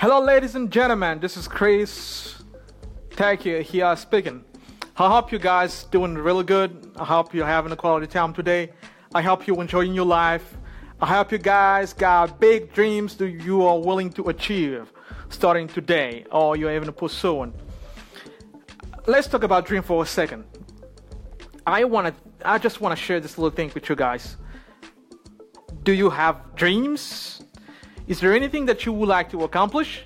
Hello, ladies and gentlemen. This is Chris Takia here speaking. I hope you guys doing really good. I hope you're having a quality time today. I hope you're enjoying your life. I hope you guys got big dreams that you are willing to achieve starting today or you're even pursuing. Let's talk about dream for a second. I want to I just want to share this little thing with you guys. Do you have dreams? Is there anything that you would like to accomplish?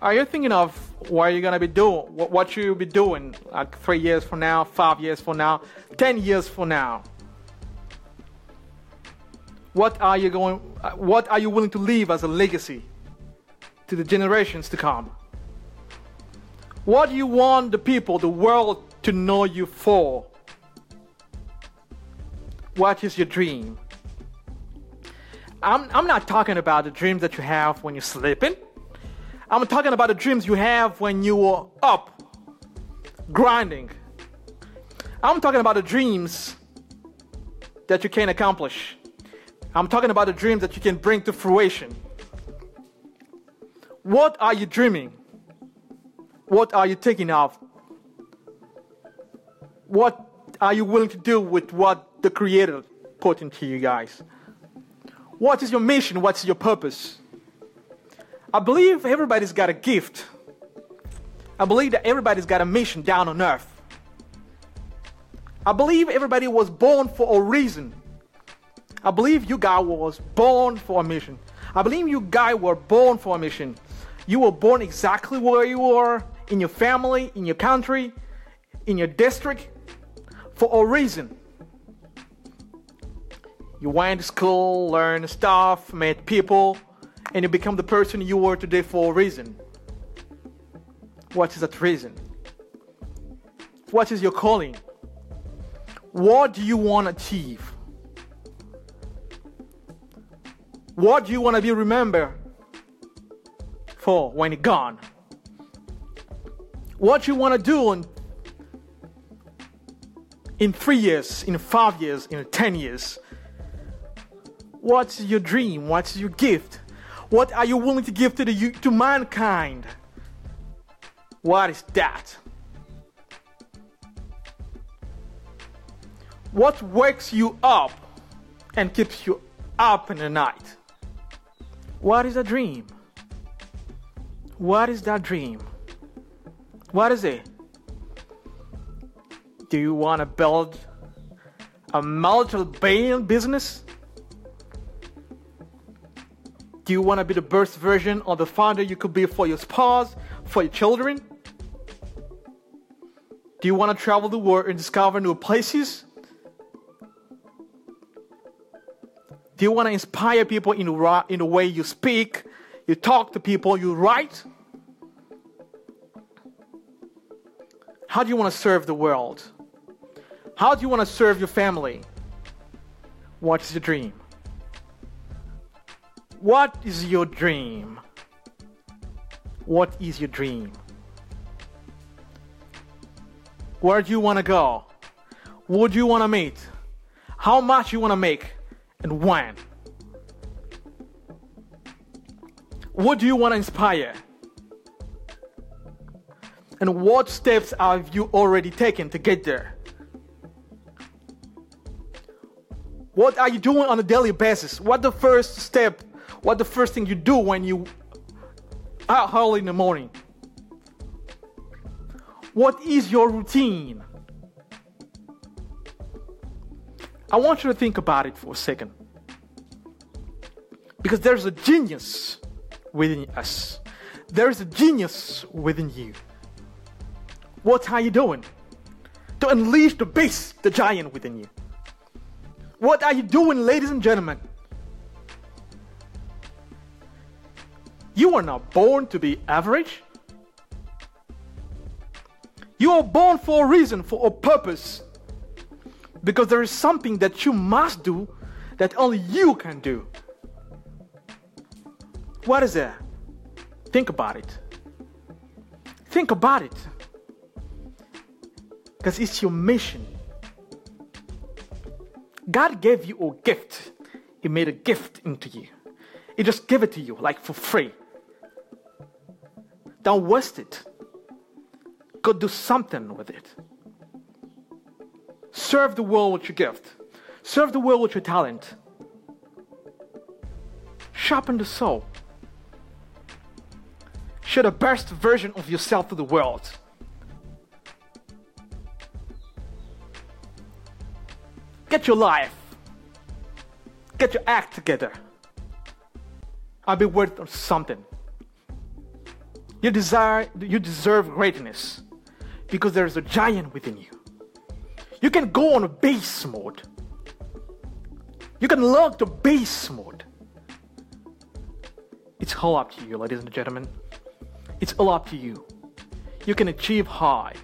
Are you thinking of what you're gonna be doing, what you'll be doing like three years from now, five years from now, ten years from now? What are you going? What are you willing to leave as a legacy to the generations to come? What do you want the people, the world, to know you for? What is your dream? I'm, I'm not talking about the dreams that you have when you're sleeping. I'm talking about the dreams you have when you are up, grinding. I'm talking about the dreams that you can accomplish. I'm talking about the dreams that you can bring to fruition. What are you dreaming? What are you thinking of? What are you willing to do with what the Creator put into you guys? What is your mission? What's your purpose? I believe everybody's got a gift. I believe that everybody's got a mission down on earth. I believe everybody was born for a reason. I believe you guys was born for a mission. I believe you guys were born for a mission. You were born exactly where you are in your family, in your country, in your district for a reason. You went to school, learned stuff, met people, and you become the person you are today for a reason. What is that reason? What is your calling? What do you want to achieve? What do you want to be remembered for when you're gone? What you want to do in, in three years, in five years, in ten years? What's your dream? What's your gift? What are you willing to give to, the, to mankind? What is that? What wakes you up and keeps you up in the night? What is a dream? What is that dream? What is it? Do you want to build a multi-billion business? Do you want to be the best version of the father you could be for your spouse, for your children? Do you want to travel the world and discover new places? Do you want to inspire people in in the way you speak, you talk to people, you write? How do you want to serve the world? How do you want to serve your family? What is your dream? What is your dream? What is your dream? Where do you want to go? What do you want to meet? How much you want to make? And when? What do you want to inspire? And what steps have you already taken to get there? What are you doing on a daily basis? What the first step what the first thing you do when you are early in the morning? What is your routine? I want you to think about it for a second. Because there's a genius within us. There's a genius within you. What are you doing to unleash the beast, the giant within you? What are you doing, ladies and gentlemen, You are not born to be average. You are born for a reason, for a purpose. Because there is something that you must do that only you can do. What is that? Think about it. Think about it. Because it's your mission. God gave you a gift, He made a gift into you. He just gave it to you, like for free. Don't waste it. Go do something with it. Serve the world with your gift. Serve the world with your talent. Sharpen the soul. Show the best version of yourself to the world. Get your life. Get your act together. I'll be worth something. You desire you deserve greatness because there's a giant within you. You can go on a base mode. You can learn to base mode. It's all up to you, ladies and gentlemen. It's all up to you. You can achieve high.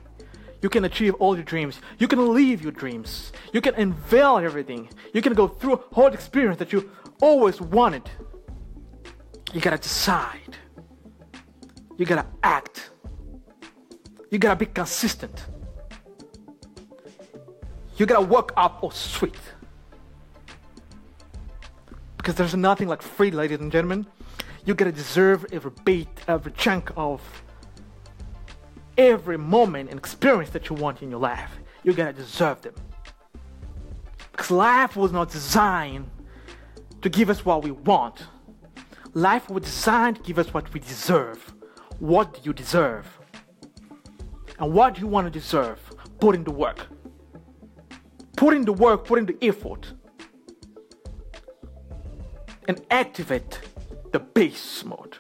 You can achieve all your dreams. You can live your dreams. You can unveil everything. You can go through a whole experience that you always wanted. You gotta decide. You gotta act. You gotta be consistent. You gotta work up or sweet. Because there's nothing like free, ladies and gentlemen. You gotta deserve every beat, every chunk of every moment and experience that you want in your life. You gotta deserve them. Because life was not designed to give us what we want. Life was designed to give us what we deserve. What do you deserve? And what do you want to deserve? Put in the work. Put in the work, put in the effort. And activate the base mode.